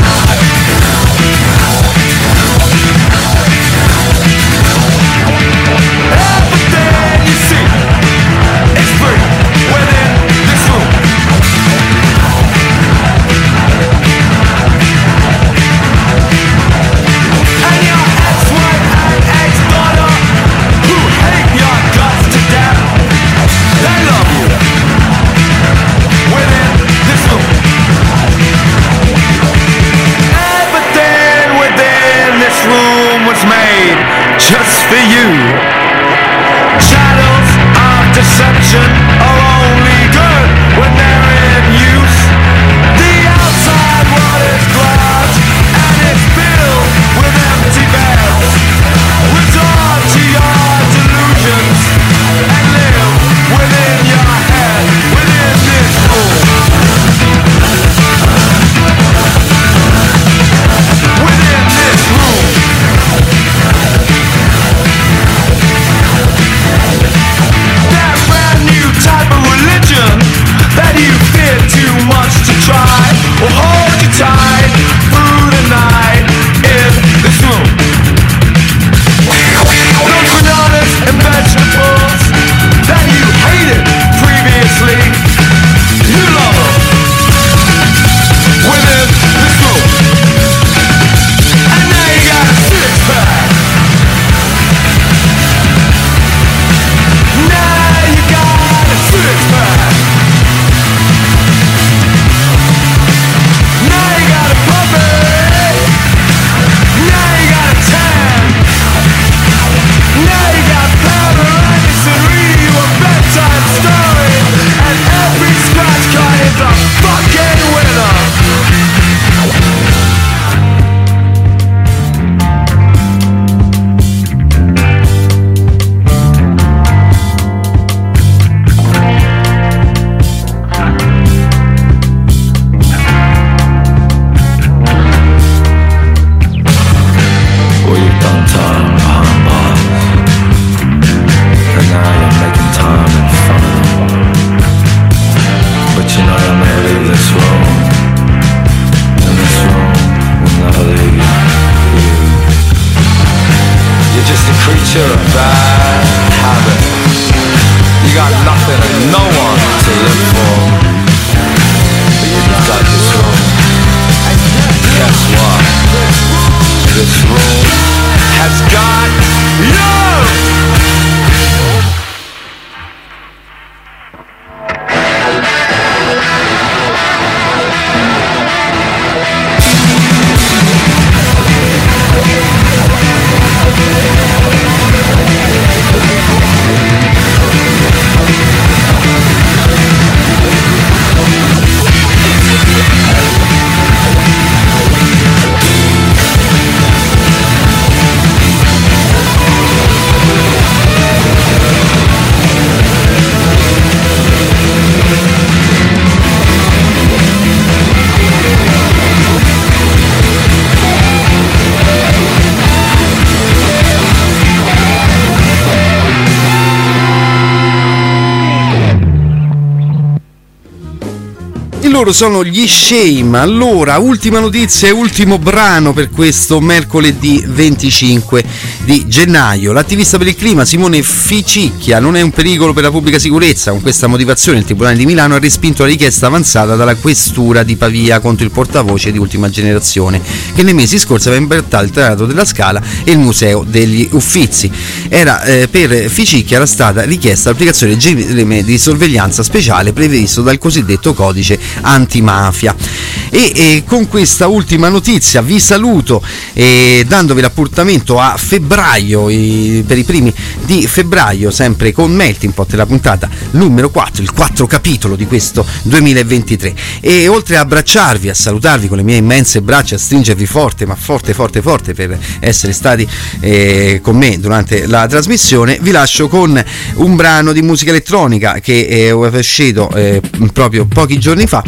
loro sono gli Shame. Allora, ultima notizia e ultimo brano per questo mercoledì 25 di gennaio. L'attivista per il clima Simone Ficicchia non è un pericolo per la pubblica sicurezza. Con questa motivazione il Tribunale di Milano ha respinto la richiesta avanzata dalla questura di Pavia contro il portavoce di ultima generazione, che nei mesi scorsi aveva imbertato il Teatro della Scala e il Museo degli Uffizi. Era eh, per Ficicchia era stata richiesta l'applicazione di sorveglianza speciale previsto dal cosiddetto codice antimafia. E, e con questa ultima notizia vi saluto eh, dandovi l'appuntamento a febbraio, i- per i primi di febbraio, sempre con Melting Pot, la puntata numero 4, il 4 capitolo di questo 2023. E oltre a abbracciarvi, a salutarvi con le mie immense braccia, a stringervi forte, ma forte, forte, forte per essere stati eh, con me durante la trasmissione, vi lascio con un brano di musica elettronica che eh, è uscito eh, proprio pochi giorni fa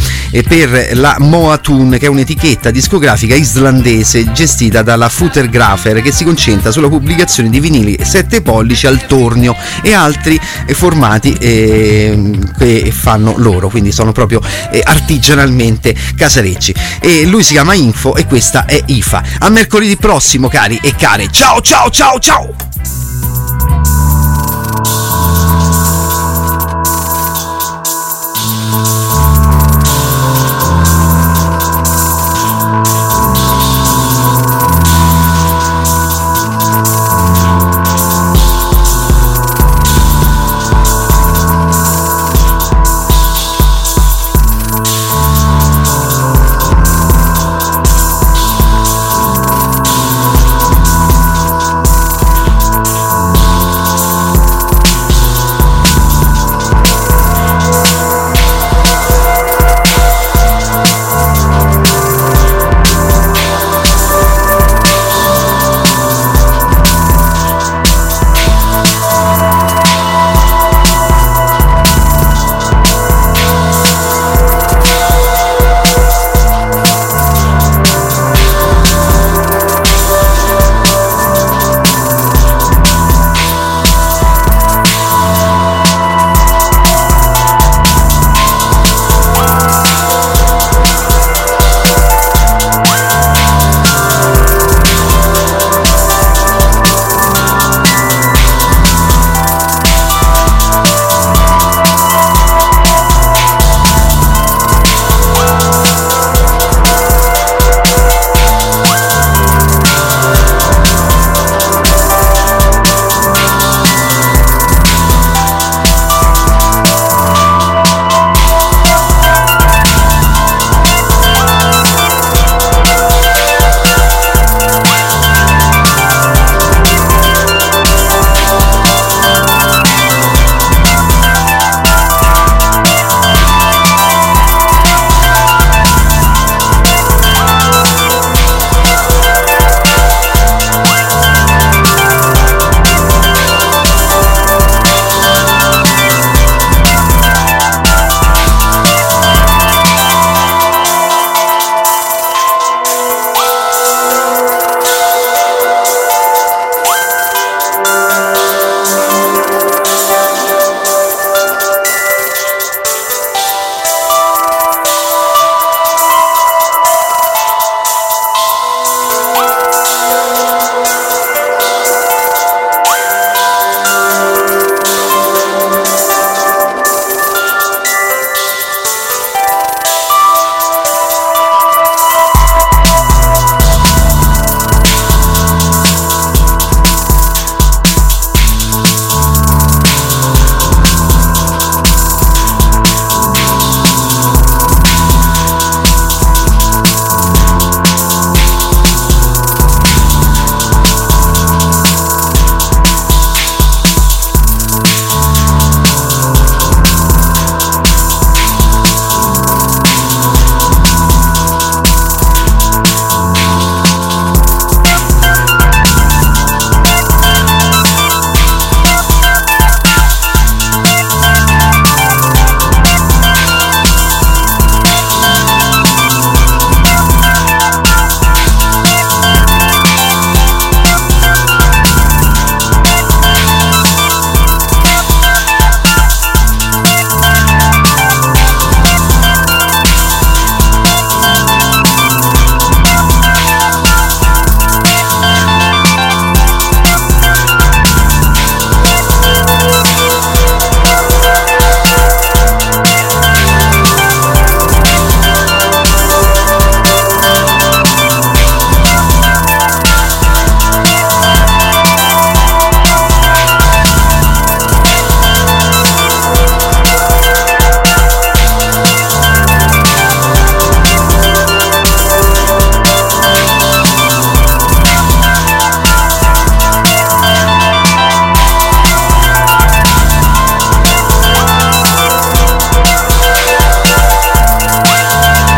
per la Moatun, che è un'etichetta discografica islandese gestita dalla Futtergrafer che si concentra sulla pubblicazione di vinili 7 pollici al tornio e altri formati eh, che fanno loro, quindi sono proprio eh, artigianalmente casarecci. E lui si chiama Info e questa è IFA. A mercoledì prossimo, cari e care. Ciao ciao ciao ciao!